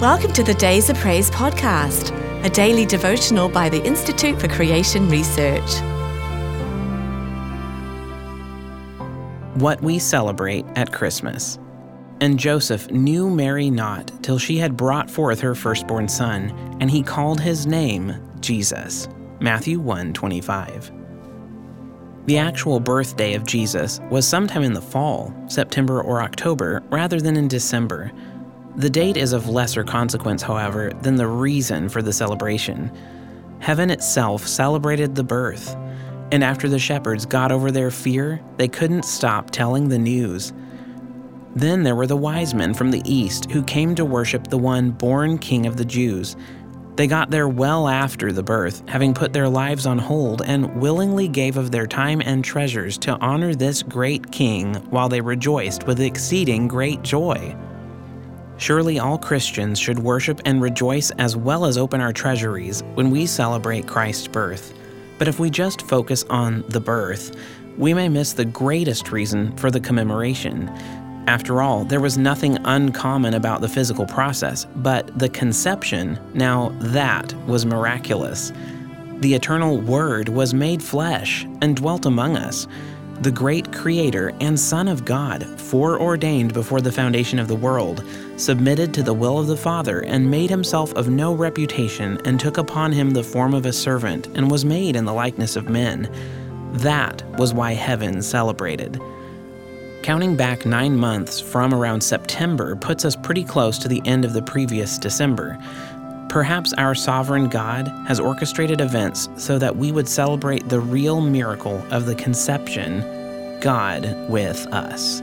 Welcome to the Days of Praise podcast, a daily devotional by the Institute for Creation Research. What we celebrate at Christmas. And Joseph knew Mary not till she had brought forth her firstborn son, and he called his name Jesus. Matthew 1:25. The actual birthday of Jesus was sometime in the fall, September or October, rather than in December. The date is of lesser consequence, however, than the reason for the celebration. Heaven itself celebrated the birth, and after the shepherds got over their fear, they couldn't stop telling the news. Then there were the wise men from the east who came to worship the one born King of the Jews. They got there well after the birth, having put their lives on hold, and willingly gave of their time and treasures to honor this great King while they rejoiced with exceeding great joy. Surely all Christians should worship and rejoice as well as open our treasuries when we celebrate Christ's birth. But if we just focus on the birth, we may miss the greatest reason for the commemoration. After all, there was nothing uncommon about the physical process, but the conception, now that was miraculous. The eternal Word was made flesh and dwelt among us the great Creator and Son of God, foreordained before the foundation of the world, submitted to the will of the Father, and made himself of no reputation, and took upon him the form of a servant, and was made in the likeness of men. That was why heaven celebrated. Counting back nine months from around September puts us pretty close to the end of the previous December. Perhaps our sovereign God has orchestrated events so that we would celebrate the real miracle of the conception, God with us.